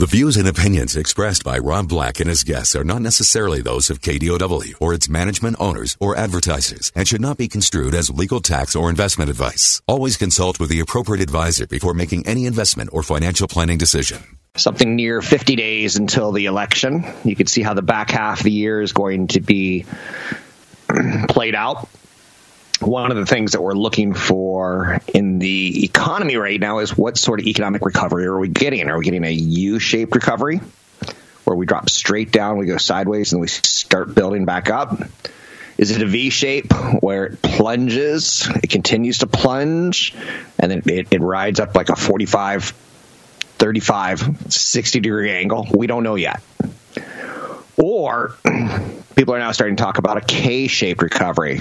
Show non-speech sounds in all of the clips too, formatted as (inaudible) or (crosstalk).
The views and opinions expressed by Rob Black and his guests are not necessarily those of KDOW or its management owners or advertisers and should not be construed as legal tax or investment advice. Always consult with the appropriate advisor before making any investment or financial planning decision. Something near 50 days until the election. You can see how the back half of the year is going to be (clears throat) played out one of the things that we're looking for in the economy right now is what sort of economic recovery are we getting? Are we getting a U-shaped recovery where we drop straight down, we go sideways, and we start building back up? Is it a V shape where it plunges, it continues to plunge, and then it, it rides up like a 45, 35, 60 degree angle? We don't know yet. Or (clears throat) people are now starting to talk about a K shaped recovery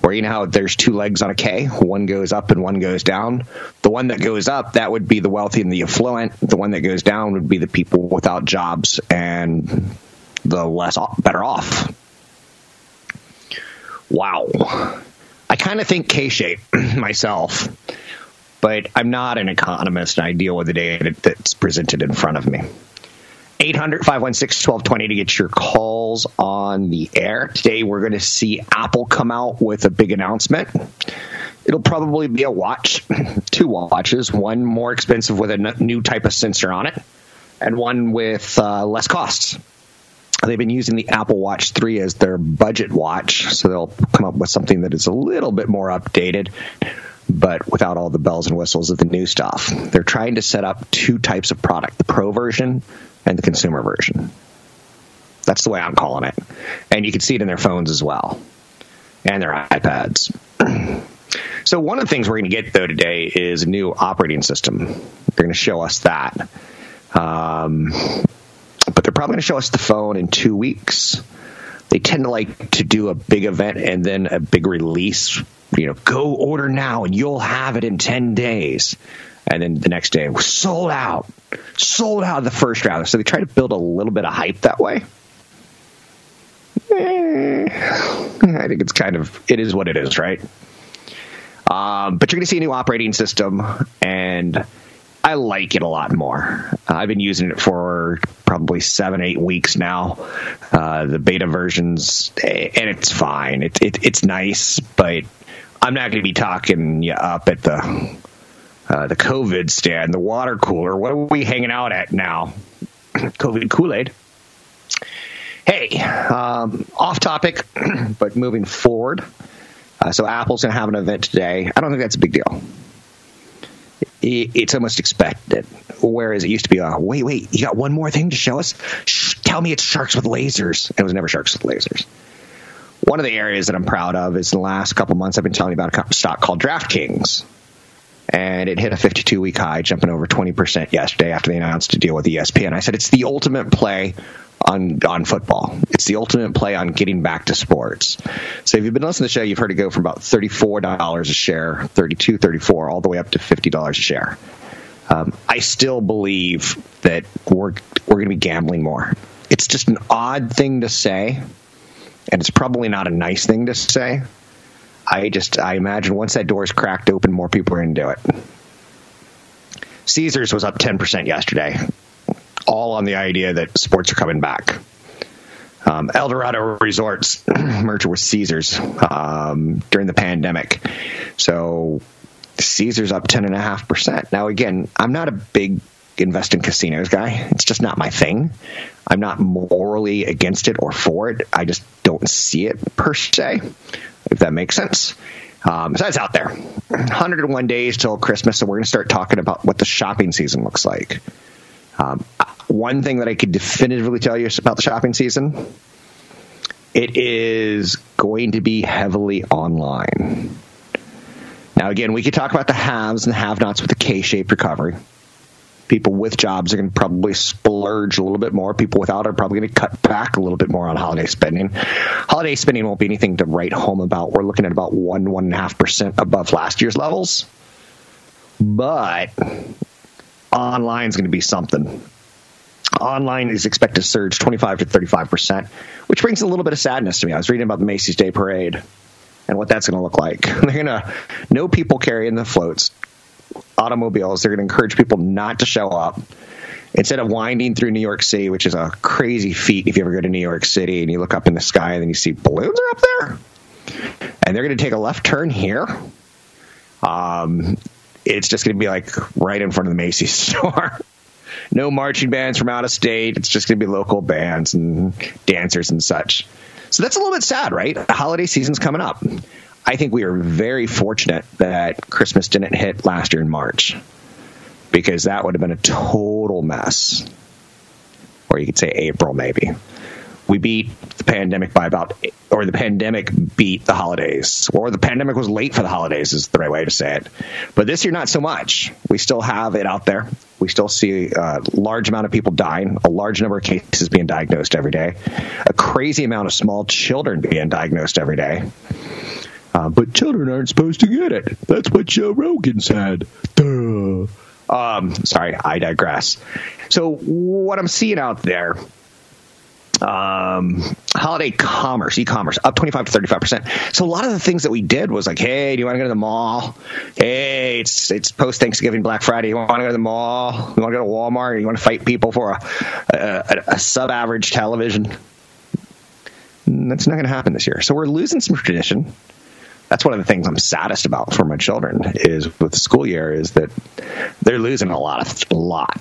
where you know how there's two legs on a K, one goes up and one goes down. The one that goes up, that would be the wealthy and the affluent. The one that goes down would be the people without jobs and the less better off. Wow. I kind of think K shape (clears throat) myself, but I'm not an economist and I deal with the data that's presented in front of me. 800 516 1220 to get your calls on the air. Today, we're going to see Apple come out with a big announcement. It'll probably be a watch, (laughs) two watches, one more expensive with a new type of sensor on it, and one with uh, less costs. They've been using the Apple Watch 3 as their budget watch, so they'll come up with something that is a little bit more updated but without all the bells and whistles of the new stuff. They're trying to set up two types of product the pro version and the consumer version. That's the way I'm calling it. And you can see it in their phones as well and their iPads. (clears throat) so, one of the things we're going to get, though, today is a new operating system. They're going to show us that. Um, but they're probably going to show us the phone in two weeks. They tend to like to do a big event and then a big release. You know, go order now and you'll have it in 10 days and then the next day was sold out, sold out the first round. So they try to build a little bit of hype that way. Eh, I think it's kind of it is what it is, right? Um, but you're going to see a new operating system, and I like it a lot more. Uh, I've been using it for probably seven, eight weeks now. Uh, the beta versions, eh, and it's fine. It, it, it's nice, but I'm not going to be talking you up at the uh, the COVID stand, the water cooler. What are we hanging out at now? (clears throat) COVID Kool Aid. Hey, um, off topic, (clears throat) but moving forward. Uh, so Apple's going to have an event today. I don't think that's a big deal. it's almost expected. Whereas it used to be, uh, wait, wait, you got one more thing to show us? Shh, tell me it's sharks with lasers. It was never sharks with lasers. One of the areas that I'm proud of is the last couple months I've been telling you about a stock called DraftKings and it hit a 52 week high, jumping over 20% yesterday after they announced a deal with ESPN. I said it's the ultimate play on on football. It's the ultimate play on getting back to sports. So if you've been listening to the show, you've heard it go from about $34 a share, 32 34 all the way up to $50 a share. Um, I still believe that we're we're going to be gambling more. It's just an odd thing to say, and it's probably not a nice thing to say. I just I imagine once that door is cracked open, more people are going to do it. Caesars was up 10% yesterday, all on the idea that sports are coming back. Um, Eldorado Resorts (clears throat) merger with Caesars um, during the pandemic. So Caesars up 10.5%. Now, again, I'm not a big invest in casinos guy. It's just not my thing. I'm not morally against it or for it. I just don't see it per se if that makes sense. Um, so that's out there. 101 days till Christmas, so we're going to start talking about what the shopping season looks like. Um, one thing that I could definitively tell you about the shopping season, it is going to be heavily online. Now, again, we could talk about the haves and the have-nots with the K-shaped recovery. People with jobs are going to probably splurge a little bit more. People without are probably going to cut back a little bit more on holiday spending. Holiday spending won't be anything to write home about. We're looking at about one, one and a half percent above last year's levels. But online is going to be something. Online is expected to surge 25 to 35 percent, which brings a little bit of sadness to me. I was reading about the Macy's Day Parade and what that's going to look like. (laughs) They're going to no people carrying the floats, automobiles. They're going to encourage people not to show up. Instead of winding through New York City, which is a crazy feat if you ever go to New York City and you look up in the sky and then you see balloons are up there, and they're going to take a left turn here. Um, it's just going to be like right in front of the Macy's (laughs) store. no marching bands from out of state. It's just going to be local bands and dancers and such. So that's a little bit sad, right? Holiday season's coming up. I think we are very fortunate that Christmas didn't hit last year in March because that would have been a total mess. Or you could say April, maybe we beat the pandemic by about, or the pandemic beat the holidays, or the pandemic was late for the holidays is the right way to say it. But this year, not so much. We still have it out there. We still see a large amount of people dying, a large number of cases being diagnosed every day, a crazy amount of small children being diagnosed every day. Uh, but children aren't supposed to get it. That's what Joe Rogan said. Duh. Um, sorry, I digress. So what I'm seeing out there um, holiday commerce, e-commerce, up 25 to 35%. So a lot of the things that we did was like, hey, do you want to go to the mall? Hey, it's it's post Thanksgiving Black Friday. You want to go to the mall? You want to go to Walmart? You want to fight people for a, a, a sub-average television? That's not going to happen this year. So we're losing some tradition that's one of the things I'm saddest about for my children is with the school year is that they're losing a lot of a lot,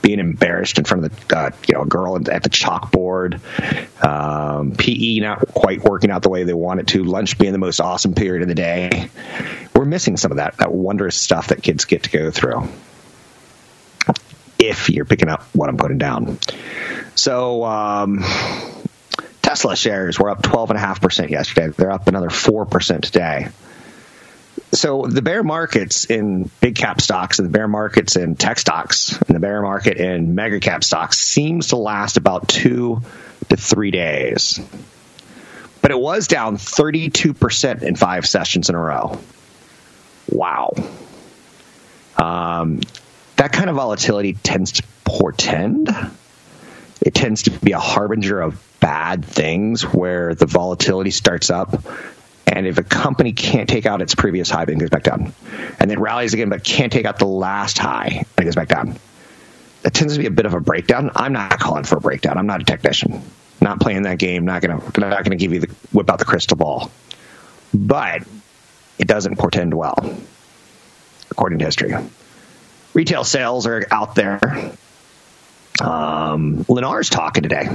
being embarrassed in front of the uh, you know a girl at the chalkboard, um, PE not quite working out the way they want it to, lunch being the most awesome period of the day. We're missing some of that that wondrous stuff that kids get to go through. If you're picking up what I'm putting down, so. Um, Tesla shares were up 12.5% yesterday. They're up another 4% today. So the bear markets in big cap stocks and the bear markets in tech stocks and the bear market in mega cap stocks seems to last about two to three days. But it was down 32% in five sessions in a row. Wow. Um, that kind of volatility tends to portend. It tends to be a harbinger of bad things where the volatility starts up and if a company can't take out its previous high, it goes back down. And then rallies again, but can't take out the last high, and it goes back down. That tends to be a bit of a breakdown. I'm not calling for a breakdown. I'm not a technician. Not playing that game. Not gonna not gonna give you the whip out the crystal ball. But it doesn't portend well, according to history. Retail sales are out there. Um, Lennar's talking today.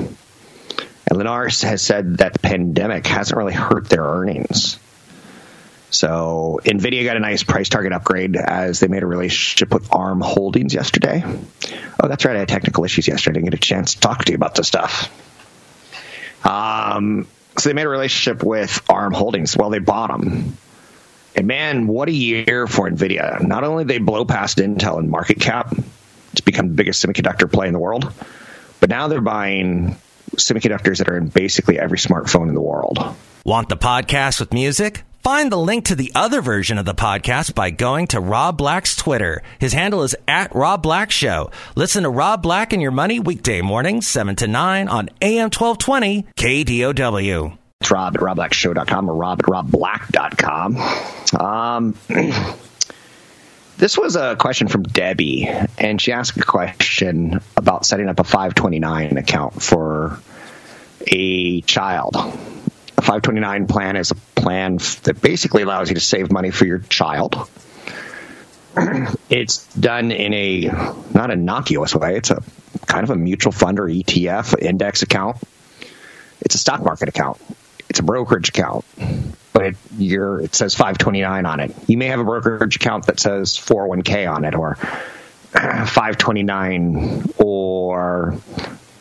Lennar has said that the pandemic hasn't really hurt their earnings. So Nvidia got a nice price target upgrade as they made a relationship with ARM Holdings yesterday. Oh, that's right. I had technical issues yesterday. I didn't get a chance to talk to you about this stuff. Um, so they made a relationship with ARM Holdings. Well, they bought them. And man, what a year for Nvidia! Not only they blow past Intel in market cap, it's become the biggest semiconductor play in the world, but now they're buying semiconductors that are in basically every smartphone in the world. Want the podcast with music? Find the link to the other version of the podcast by going to Rob Black's Twitter. His handle is at Rob Black Show. Listen to Rob Black and Your Money weekday mornings, 7 to 9 on AM 1220 KDOW. It's Rob at RobBlackShow.com or Rob at RobBlack.com. Um, (clears throat) this was a question from Debbie, and she asked a question about setting up a 529 account for a child. A 529 plan is a plan that basically allows you to save money for your child. It's done in a not innocuous way. It's a kind of a mutual fund or ETF index account. It's a stock market account. It's a brokerage account but it, it says 529 on it. You may have a brokerage account that says 401k on it or (clears throat) 529 or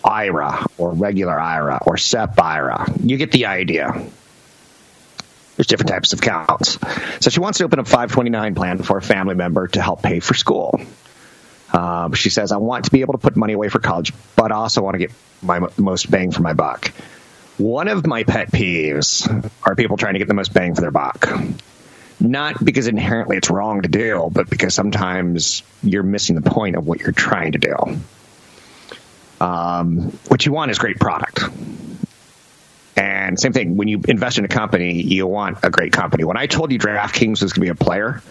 IRA or regular IRA or SEP IRA. You get the idea. There's different types of accounts. So she wants to open a 529 plan for a family member to help pay for school. Um, she says, I want to be able to put money away for college, but also want to get my most bang for my buck. One of my pet peeves are people trying to get the most bang for their buck. Not because inherently it's wrong to do, but because sometimes you're missing the point of what you're trying to do. Um, what you want is great product. And same thing, when you invest in a company, you want a great company. When I told you DraftKings was going to be a player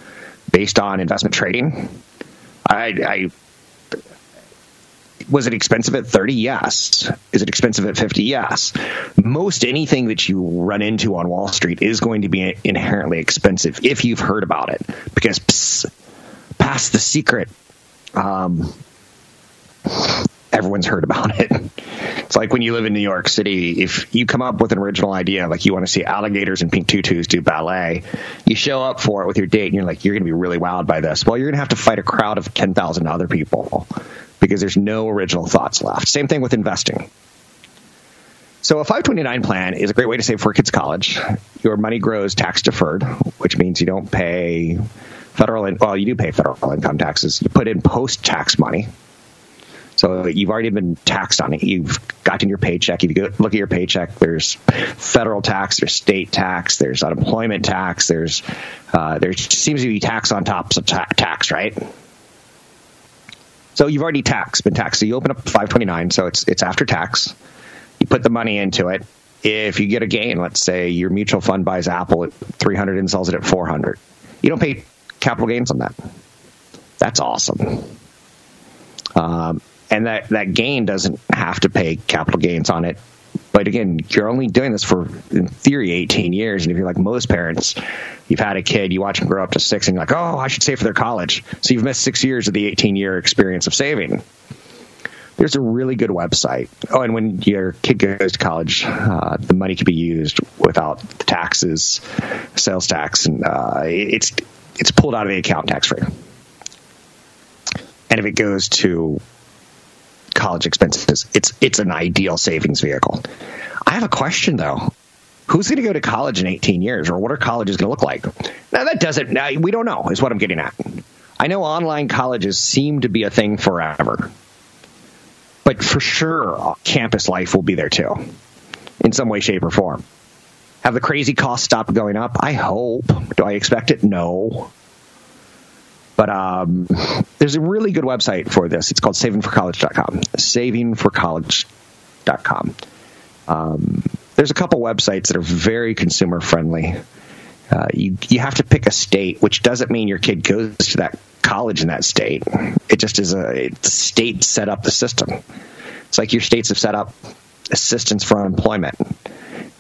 based on investment trading, I, I was it expensive at 30 yes. Is it expensive at 50 yes. Most anything that you run into on wall street is going to be inherently expensive if you've heard about it. Because pss, past the secret um, everyone's heard about it it's like when you live in new york city if you come up with an original idea like you want to see alligators and pink tutus do ballet you show up for it with your date and you're like you're going to be really wowed by this well you're going to have to fight a crowd of 10,000 other people because there's no original thoughts left. Same thing with investing. So a 529 plan is a great way to save for kids' college. Your money grows tax deferred, which means you don't pay federal, in, well, you do pay federal income taxes. You put in post-tax money. So you've already been taxed on it. You've gotten your paycheck. If you look at your paycheck, there's federal tax, there's state tax, there's unemployment tax, there's uh, there seems to be tax on top of ta- tax, right? So you've already taxed, been taxed. So you open up 529, so it's it's after tax. You put the money into it. If you get a gain, let's say your mutual fund buys Apple at 300 and sells it at 400, you don't pay capital gains on that. That's awesome. Um, and that, that gain doesn't have to pay capital gains on it but again, you're only doing this for, in theory, 18 years. And if you're like most parents, you've had a kid, you watch them grow up to six, and you're like, oh, I should save for their college. So you've missed six years of the 18 year experience of saving. There's a really good website. Oh, and when your kid goes to college, uh, the money can be used without the taxes, sales tax, and uh, it's it's pulled out of the account tax free. And if it goes to college expenses. It's it's an ideal savings vehicle. I have a question though. Who's going to go to college in 18 years, or what are colleges going to look like? Now that doesn't. Now, we don't know. Is what I'm getting at. I know online colleges seem to be a thing forever, but for sure, campus life will be there too, in some way, shape, or form. Have the crazy costs stopped going up? I hope. Do I expect it? No. But um, there's a really good website for this. It's called savingforcollege.com. Savingforcollege.com. Um, there's a couple websites that are very consumer friendly. Uh, you you have to pick a state, which doesn't mean your kid goes to that college in that state. It just is a state set up the system. It's like your states have set up assistance for unemployment.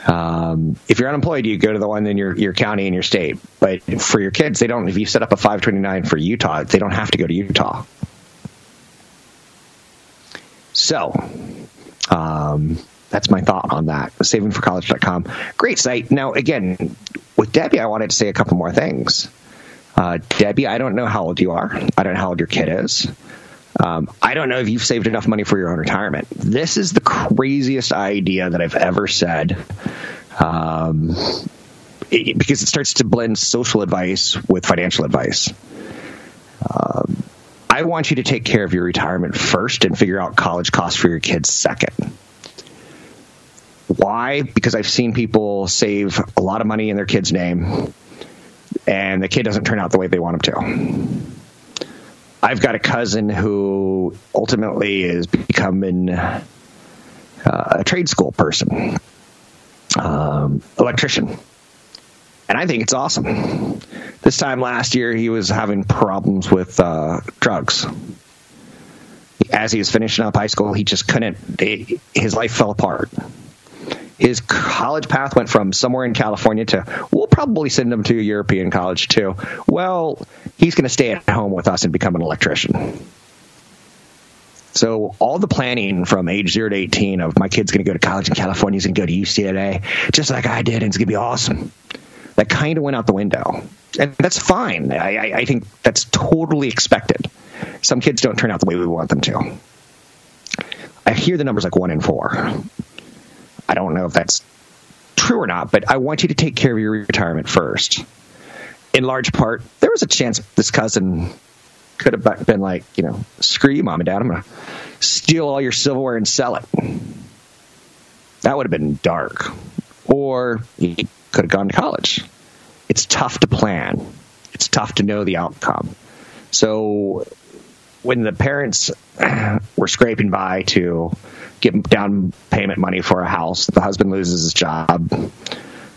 Um, if you're unemployed, you go to the one in your, your county and your state. But for your kids, they don't. If you set up a 529 for Utah, they don't have to go to Utah. So, um, that's my thought on that. Savingforcollege.com. Great site. Now, again, with Debbie, I wanted to say a couple more things. Uh, Debbie, I don't know how old you are. I don't know how old your kid is. Um, I don't know if you've saved enough money for your own retirement. This is the craziest idea that I've ever said. Um, it, because it starts to blend social advice with financial advice. Um, I want you to take care of your retirement first and figure out college costs for your kids second. Why? Because I've seen people save a lot of money in their kid's name and the kid doesn't turn out the way they want him to. I've got a cousin who ultimately is becoming uh, a trade school person, um, electrician. And I think it's awesome. This time last year, he was having problems with uh, drugs. As he was finishing up high school, he just couldn't, his life fell apart his college path went from somewhere in California to probably send him to a European college too. Well, he's going to stay at home with us and become an electrician. So all the planning from age zero to eighteen of my kid's going to go to college in California, he's going to go to UCLA, just like I did, and it's going to be awesome. That kind of went out the window, and that's fine. I, I, I think that's totally expected. Some kids don't turn out the way we want them to. I hear the numbers like one in four. I don't know if that's true or not, but I want you to take care of your retirement first. In large part, there was a chance this cousin could have been like, you know, screw you, mom and dad. I'm going to steal all your silverware and sell it. That would have been dark. Or you could have gone to college. It's tough to plan. It's tough to know the outcome. So when the parents were scraping by to get down payment money for a house, the husband loses his job.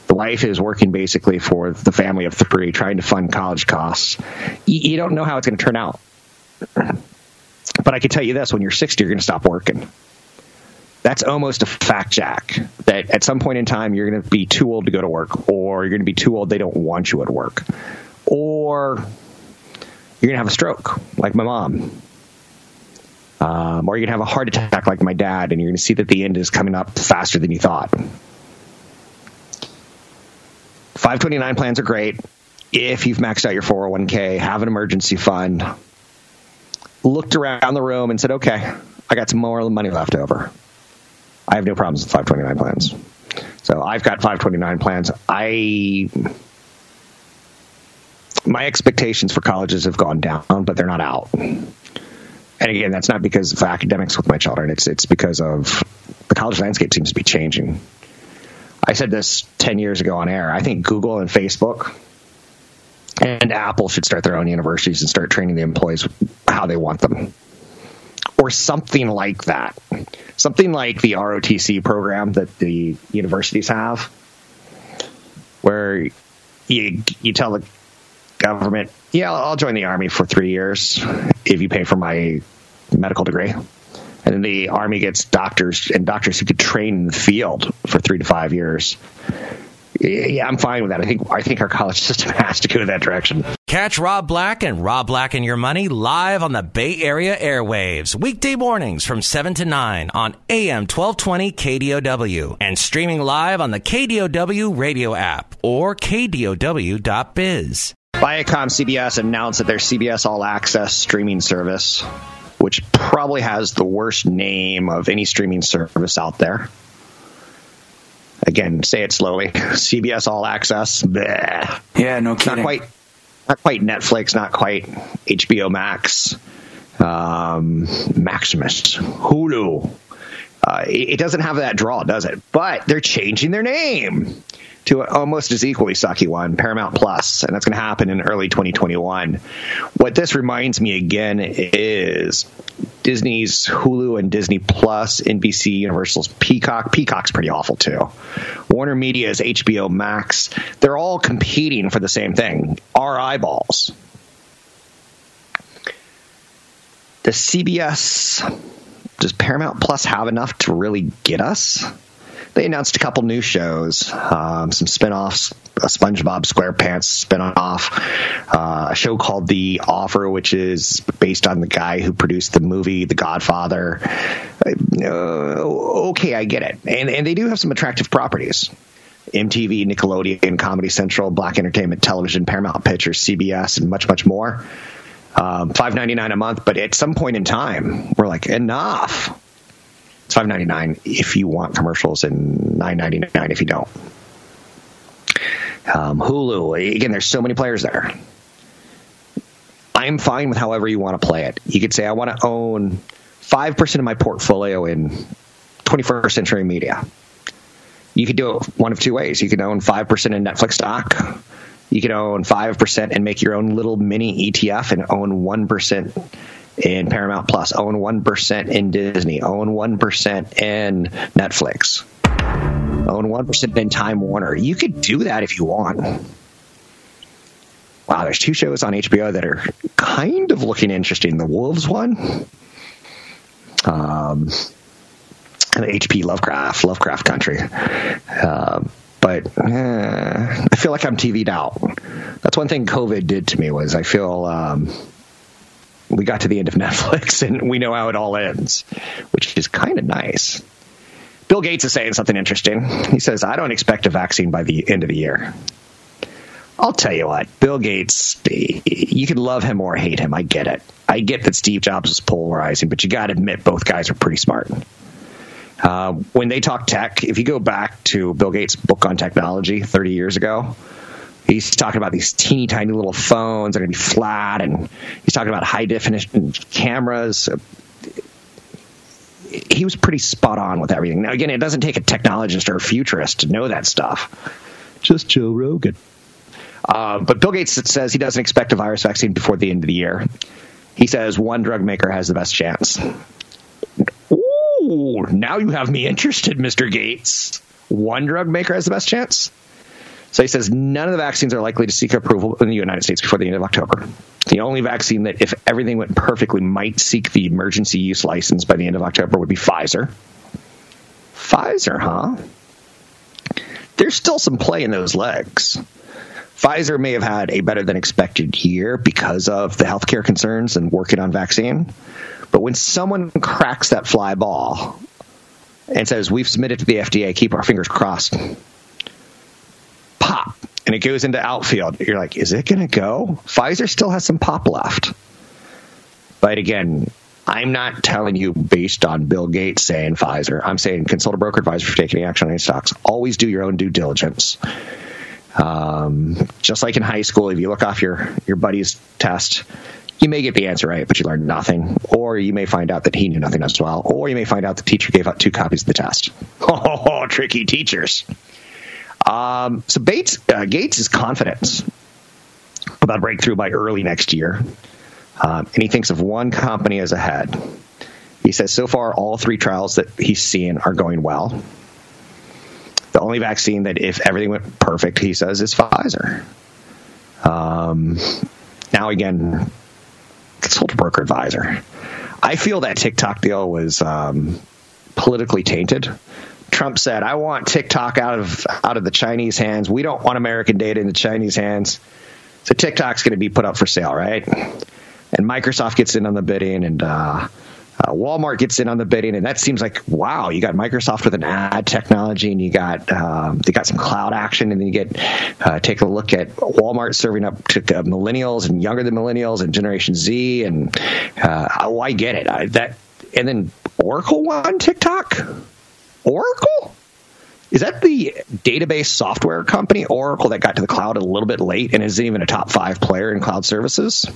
The wife is working basically for the family of three, trying to fund college costs. You don't know how it's going to turn out. But I can tell you this when you're 60, you're going to stop working. That's almost a fact, Jack, that at some point in time, you're going to be too old to go to work, or you're going to be too old, they don't want you at work, or you're going to have a stroke like my mom. Um, or you're going to have a heart attack like my dad, and you're going to see that the end is coming up faster than you thought. 529 plans are great. If you've maxed out your 401k, have an emergency fund, looked around the room and said, okay, I got some more money left over. I have no problems with 529 plans. So I've got 529 plans. I my expectations for colleges have gone down, but they're not out. And again, that's not because of academics with my children. It's it's because of the college landscape seems to be changing. I said this 10 years ago on air. I think Google and Facebook and Apple should start their own universities and start training the employees how they want them. Or something like that. Something like the ROTC program that the universities have, where you, you tell the government, yeah, I'll join the army for three years if you pay for my medical degree. And then the army gets doctors and doctors who could train in the field for three to five years. Yeah, I'm fine with that. I think I think our college system (laughs) has to go in that direction. Catch Rob Black and Rob Black and Your Money live on the Bay Area airwaves weekday mornings from 7 to 9 on AM 1220 KDOW and streaming live on the KDOW radio app or kdow.biz. Viacom CBS announced that their CBS All Access streaming service, which probably has the worst name of any streaming service out there. Again, say it slowly. CBS All Access. Bleh. Yeah, no kidding. Not quite, not quite Netflix, not quite HBO Max, um, Maximus, Hulu. Uh, it, it doesn't have that draw, does it? But they're changing their name to almost as equally sucky one, Paramount Plus, and that's going to happen in early 2021. What this reminds me again is Disney's Hulu and Disney Plus, NBC, Universal's Peacock. Peacock's pretty awful too. Warner Media's HBO Max. They're all competing for the same thing: our eyeballs. The CBS does Paramount Plus have enough to really get us? They announced a couple new shows, um, some spinoffs, a SpongeBob SquarePants spinoff, uh, a show called The Offer, which is based on the guy who produced the movie The Godfather. Uh, okay, I get it, and and they do have some attractive properties. MTV, Nickelodeon, Comedy Central, Black Entertainment Television, Paramount Pictures, CBS, and much, much more. Um, Five ninety nine a month, but at some point in time, we're like, enough five ninety nine if you want commercials, and nine ninety nine if you don't. Um, Hulu again, there's so many players there. I'm fine with however you want to play it. You could say I want to own five percent of my portfolio in 21st century media. You could do it one of two ways. You could own five percent in Netflix stock. You could own five percent and make your own little mini ETF and own one percent in Paramount Plus, own 1% in Disney, own 1% in Netflix, own 1% in Time Warner. You could do that if you want. Wow, there's two shows on HBO that are kind of looking interesting. The Wolves one, um, and H.P. Lovecraft, Lovecraft Country. Uh, but eh, I feel like I'm TV'd out. That's one thing COVID did to me was I feel um, we got to the end of (laughs) Netflix and we know how it all ends, which is kind of nice. Bill Gates is saying something interesting. He says, I don't expect a vaccine by the end of the year. I'll tell you what, Bill Gates, you can love him or hate him. I get it. I get that Steve Jobs was polarizing, but you got to admit both guys are pretty smart. Uh, when they talk tech, if you go back to Bill Gates' book on technology 30 years ago, He's talking about these teeny tiny little phones that are going to be flat, and he's talking about high definition cameras. He was pretty spot on with everything. Now, again, it doesn't take a technologist or a futurist to know that stuff. Just Joe Rogan. Uh, but Bill Gates says he doesn't expect a virus vaccine before the end of the year. He says one drug maker has the best chance. Ooh, now you have me interested, Mr. Gates. One drug maker has the best chance? So he says none of the vaccines are likely to seek approval in the United States before the end of October. The only vaccine that, if everything went perfectly, might seek the emergency use license by the end of October would be Pfizer. Pfizer, huh? There's still some play in those legs. Pfizer may have had a better than expected year because of the healthcare concerns and working on vaccine. But when someone cracks that fly ball and says, We've submitted to the FDA, keep our fingers crossed, pop, and it goes into outfield, you're like, Is it going to go? Pfizer still has some pop left. But again, I'm not telling you based on Bill Gates saying Pfizer. I'm saying consult a broker advisor for taking action on any stocks. Always do your own due diligence. Um, just like in high school, if you look off your your buddy's test, you may get the answer right, but you learned nothing, or you may find out that he knew nothing as well, or you may find out the teacher gave out two copies of the test. (laughs) Oh, tricky teachers. Um, so Bates uh, Gates is confident about breakthrough by early next year, um, and he thinks of one company as ahead. He says so far all three trials that he's seen are going well. The only vaccine that, if everything went perfect, he says, is Pfizer. Um, now, again, consult a broker advisor. I feel that TikTok deal was um, politically tainted. Trump said, "I want TikTok out of out of the Chinese hands. We don't want American data in the Chinese hands." So TikTok's going to be put up for sale, right? And Microsoft gets in on the bidding, and uh, uh, Walmart gets in on the bidding, and that seems like wow. You got Microsoft with an ad technology, and you got um, they got some cloud action, and then you get uh, take a look at Walmart serving up to uh, millennials and younger than millennials and Generation Z, and uh, oh, I get it. I, that and then Oracle won TikTok. Oracle. Is that the database software company Oracle that got to the cloud a little bit late and isn't even a top five player in cloud services?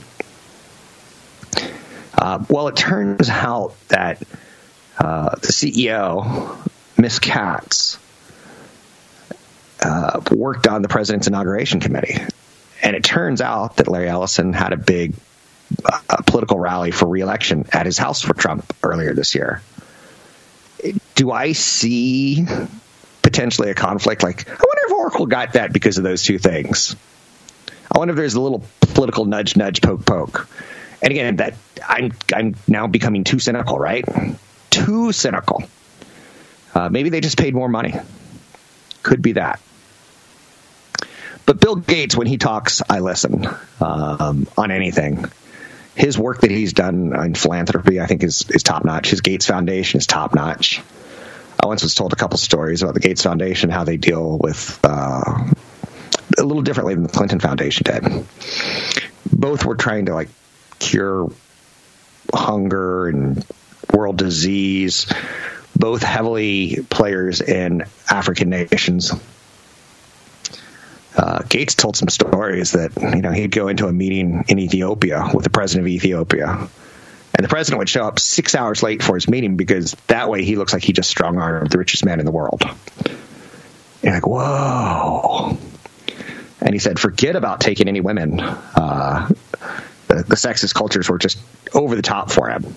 Uh, well, it turns out that uh, the CEO, Miss Catz, uh, worked on the president's inauguration committee. And it turns out that Larry Ellison had a big uh, political rally for reelection at his house for Trump earlier this year. Do I see potentially a conflict? Like, I wonder if Oracle got that because of those two things. I wonder if there's a little political nudge, nudge, poke, poke and again, that I'm I'm now becoming too cynical, right? Too cynical. Uh, maybe they just paid more money. Could be that. But Bill Gates, when he talks, I listen um, on anything. His work that he's done in philanthropy, I think, is is top notch. His Gates Foundation is top notch. I once was told a couple stories about the Gates Foundation, how they deal with uh, a little differently than the Clinton Foundation did. Both were trying to like cure hunger and world disease, both heavily players in African nations. Uh, Gates told some stories that you know he'd go into a meeting in Ethiopia with the president of Ethiopia, and the president would show up six hours late for his meeting because that way he looks like he just strong armed the richest man in the world. And like, whoa! And he said, forget about taking any women. Uh, the, the sexist cultures were just over the top for him.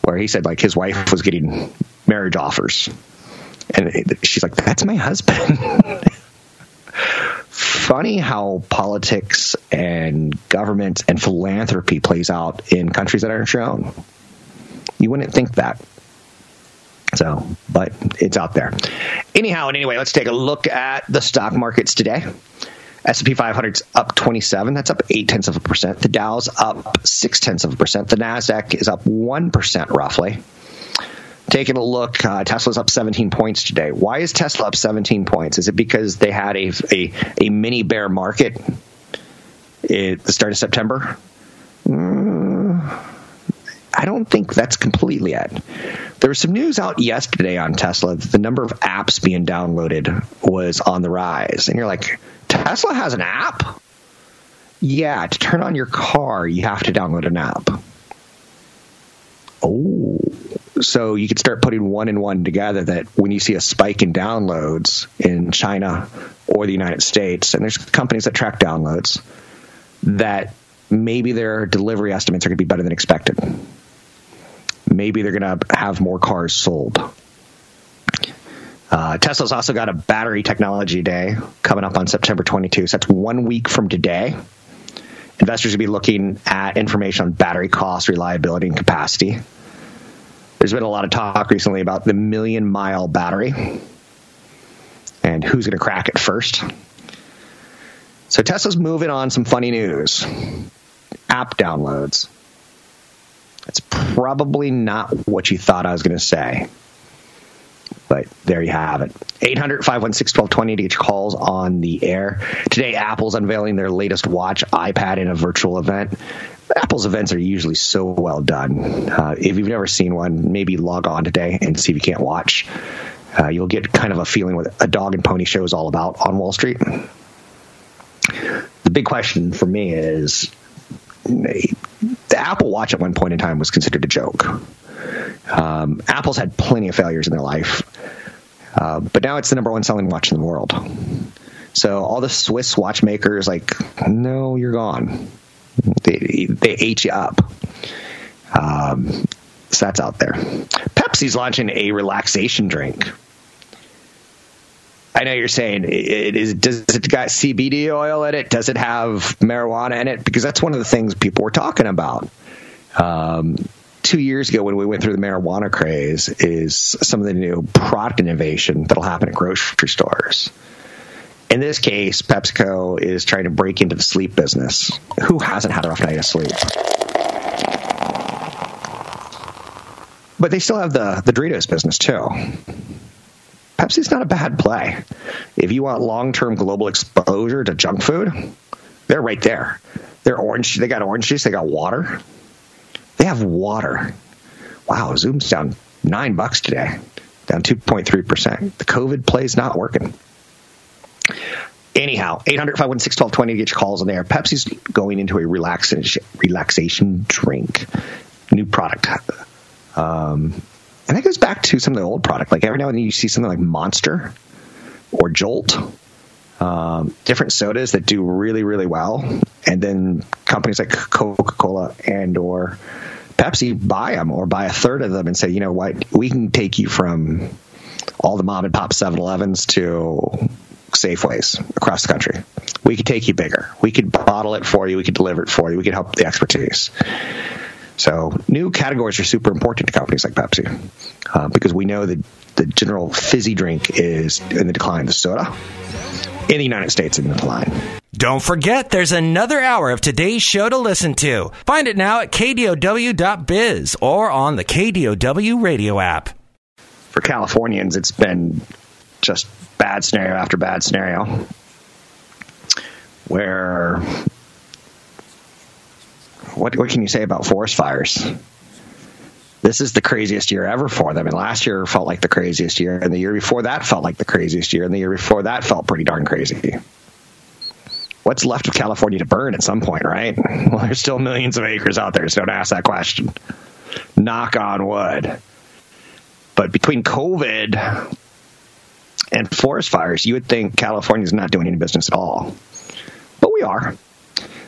Where he said like his wife was getting marriage offers, and she's like, "That's my husband." (laughs) Funny how politics and government and philanthropy plays out in countries that aren't your own. You wouldn't think that. So, but it's out there. Anyhow, and anyway, let's take a look at the stock markets today. S&P 500's up 27. That's up eight tenths of a percent. The Dow's up six tenths of a percent. The Nasdaq is up one percent roughly. Taking a look, uh, Tesla's up 17 points today. Why is Tesla up 17 points? Is it because they had a a, a mini bear market at the start of September? Mm, I don't think that's completely it. There was some news out yesterday on Tesla that the number of apps being downloaded was on the rise, and you're like Tesla has an app? Yeah, to turn on your car, you have to download an app. Oh, so you could start putting one and one together that when you see a spike in downloads in China or the United States, and there's companies that track downloads, that maybe their delivery estimates are going to be better than expected. Maybe they're going to have more cars sold. Uh, Tesla's also got a battery technology day coming up on September 22. So that's one week from today. Investors will be looking at information on battery cost, reliability, and capacity. There's been a lot of talk recently about the million mile battery and who's going to crack it first. So Tesla's moving on some funny news. App downloads. It's probably not what you thought I was going to say. But there you have it. 800 516 1220 to get your calls on the air. Today, Apple's unveiling their latest watch, iPad, in a virtual event. Apple's events are usually so well done. Uh, if you've never seen one, maybe log on today and see if you can't watch. Uh, you'll get kind of a feeling what a dog and pony show is all about on Wall Street. The big question for me is the Apple Watch at one point in time was considered a joke. Um, Apple's had plenty of failures in their life, uh, but now it's the number one selling watch in the world. So all the Swiss watchmakers, like, no, you're gone. They they ate you up. Um, so that's out there. Pepsi's launching a relaxation drink. I know you're saying it is. Does it got CBD oil in it? Does it have marijuana in it? Because that's one of the things people were talking about. Um, two years ago when we went through the marijuana craze is some of the new product innovation that'll happen at grocery stores. In this case, PepsiCo is trying to break into the sleep business. Who hasn't had a rough night of sleep? But they still have the, the Doritos business too. Pepsi's not a bad play. If you want long term global exposure to junk food, they're right there. They're orange. They got orange juice. They got water. They have water. Wow, Zoom's down nine bucks today, down 2.3%. The COVID play's not working. Anyhow, 800 516 1220 to get your calls on there. Pepsi's going into a relaxation, relaxation drink, new product. Um, and that goes back to some of the old product. Like every now and then you see something like Monster or Jolt, um, different sodas that do really, really well. And then companies like Coca Cola and or Pepsi buy them or buy a third of them and say, you know what, we can take you from all the mom and pop 7 Elevens to Safeways across the country. We could take you bigger. We could bottle it for you. We could deliver it for you. We could help the expertise. So new categories are super important to companies like Pepsi uh, because we know that the general fizzy drink is in the decline. The soda in the United States in the decline. Don't forget, there's another hour of today's show to listen to. Find it now at kdow.biz or on the KDOW radio app. For Californians, it's been just bad scenario after bad scenario where what what can you say about forest fires? This is the craziest year ever for them. And last year felt like the craziest year, and the year before that felt like the craziest year, and the year before that felt pretty darn crazy. What's left of California to burn at some point, right? (laughs) Well, there's still millions of acres out there, so don't ask that question. Knock on wood. But between COVID and forest fires, you would think California's not doing any business at all. But we are.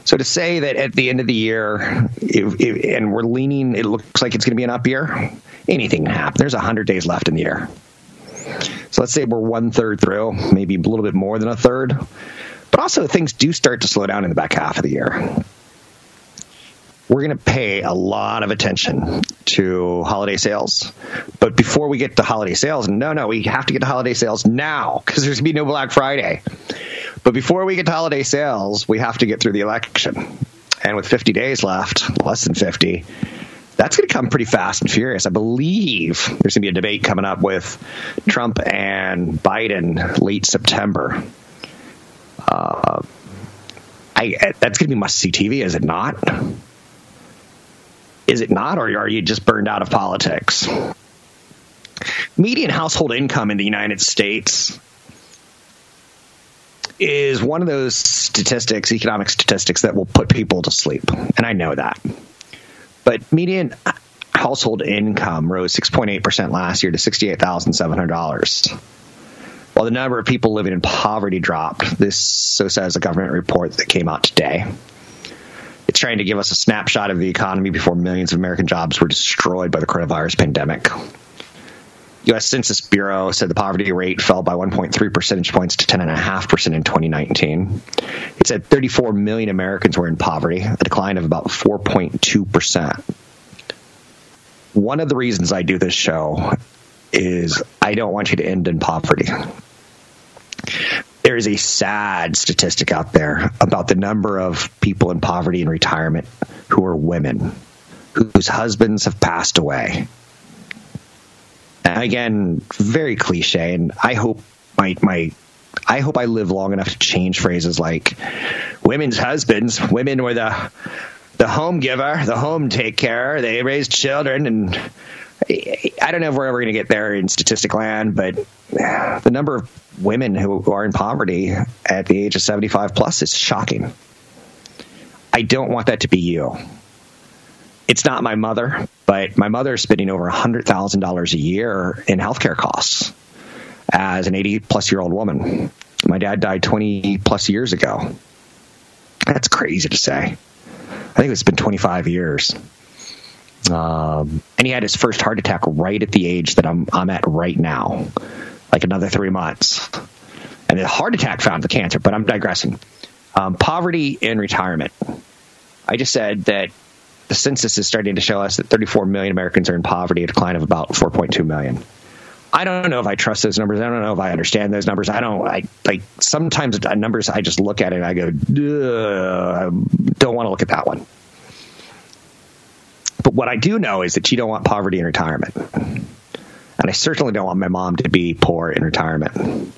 So to say that at the end of the year, and we're leaning, it looks like it's going to be an up year, anything can happen. There's 100 days left in the year. So let's say we're one third through, maybe a little bit more than a third. But also, things do start to slow down in the back half of the year. We're going to pay a lot of attention to holiday sales. But before we get to holiday sales, no, no, we have to get to holiday sales now because there's going to be no Black Friday. But before we get to holiday sales, we have to get through the election. And with 50 days left, less than 50, that's going to come pretty fast and furious. I believe there's going to be a debate coming up with Trump and Biden late September. Uh, I, that's going to be must see TV, is it not? Is it not, or are you just burned out of politics? Median household income in the United States is one of those statistics, economic statistics, that will put people to sleep. And I know that. But median household income rose 6.8% last year to $68,700. While the number of people living in poverty dropped, this so says a government report that came out today. Trying to give us a snapshot of the economy before millions of American jobs were destroyed by the coronavirus pandemic. U.S. Census Bureau said the poverty rate fell by 1.3 percentage points to 10.5% in 2019. It said 34 million Americans were in poverty, a decline of about 4.2%. One of the reasons I do this show is I don't want you to end in poverty. There is a sad statistic out there about the number of people in poverty and retirement who are women whose husbands have passed away. And again, very cliche, and I hope my my I hope I live long enough to change phrases like women's husbands, women were the the home giver, the home take care, they raised children, and I don't know if we're ever going to get there in statistic land, but the number of women who are in poverty at the age of 75 plus is shocking. I don't want that to be you. It's not my mother, but my mother is spending over $100,000 a year in healthcare costs as an 80 plus year old woman. My dad died 20 plus years ago. That's crazy to say. I think it's been 25 years. Um, and he had his first heart attack right at the age that I'm, I'm at right now, like another three months. And the heart attack found the cancer, but I'm digressing. Um, poverty and retirement. I just said that the census is starting to show us that 34 million Americans are in poverty, a decline of about 4.2 million. I don't know if I trust those numbers. I don't know if I understand those numbers. I don't. I like sometimes numbers. I just look at it and I go, I don't want to look at that one. But what I do know is that you don't want poverty in retirement, and I certainly don't want my mom to be poor in retirement.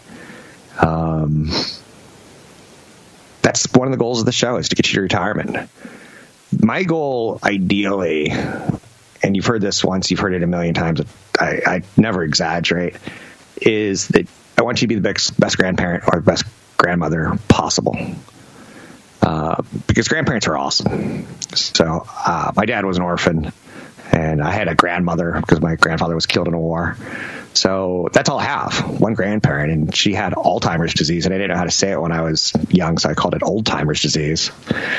Um, that's one of the goals of the show is to get you to retirement my goal, ideally, and you've heard this once, you've heard it a million times. I, I never exaggerate. Is that I want you to be the best, best grandparent or best grandmother possible. Uh, because grandparents are awesome. So uh, my dad was an orphan, and I had a grandmother because my grandfather was killed in a war. So that's all I have. One grandparent, and she had Alzheimer's disease, and I didn't know how to say it when I was young, so I called it old timers disease.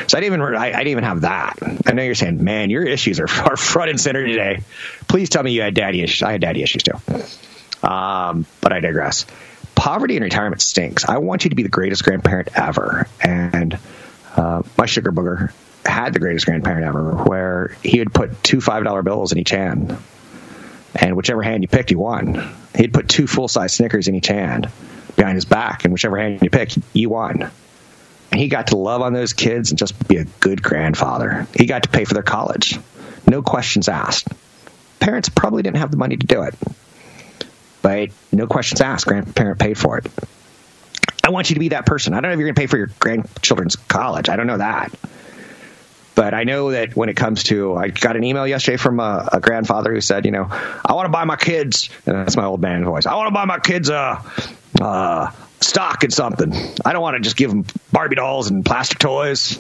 So I didn't even I, I, didn't even have that. I know you're saying, man, your issues are, (laughs) are front and center today. Please tell me you had daddy issues. I had daddy issues too. Um, but I digress. Poverty and retirement stinks. I want you to be the greatest grandparent ever, and uh, my sugar booger had the greatest grandparent ever, where he would put two five dollar bills in each hand and whichever hand you picked, you won. He'd put two full size Snickers in each hand behind his back, and whichever hand you picked, you won. And he got to love on those kids and just be a good grandfather. He got to pay for their college, no questions asked. Parents probably didn't have the money to do it, but no questions asked. Grandparent paid for it. I want you to be that person. I don't know if you're going to pay for your grandchildren's college. I don't know that. But I know that when it comes to, I got an email yesterday from a, a grandfather who said, you know, I want to buy my kids, and that's my old man voice. I want to buy my kids a, uh, stock in something. I don't want to just give them Barbie dolls and plastic toys.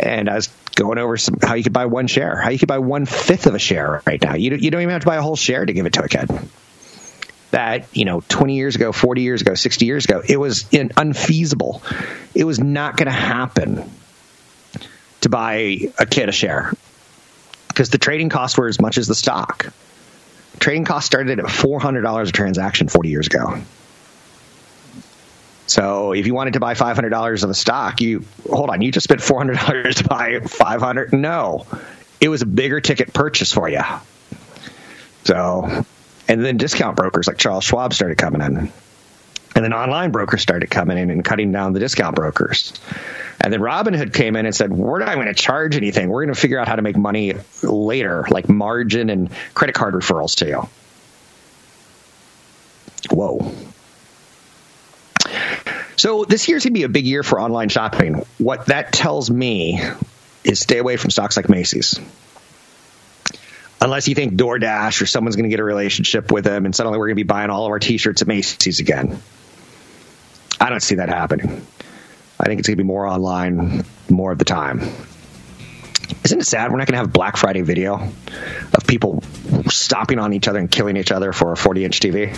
And I was going over some how you could buy one share, how you could buy one fifth of a share right now. You you don't even have to buy a whole share to give it to a kid. That you know, 20 years ago, 40 years ago, 60 years ago, it was unfeasible. It was not going to happen to buy a kid a share because the trading costs were as much as the stock. Trading costs started at $400 a transaction 40 years ago. So if you wanted to buy $500 of a stock, you hold on, you just spent $400 to buy 500. No, it was a bigger ticket purchase for you. So, and then discount brokers like Charles Schwab started coming in. And then online brokers started coming in and cutting down the discount brokers. And then Robinhood came in and said, We're not going to charge anything. We're going to figure out how to make money later, like margin and credit card referrals to you. Whoa. So this year's going to be a big year for online shopping. What that tells me is stay away from stocks like Macy's. Unless you think DoorDash or someone's going to get a relationship with them and suddenly we're going to be buying all of our t shirts at Macy's again. I don't see that happening. I think it's going to be more online more of the time. Isn't it sad we're not going to have Black Friday video of people stomping on each other and killing each other for a 40 inch TV?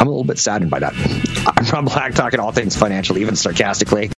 I'm a little bit saddened by that. I'm Rob Black talking all things financial, even sarcastically.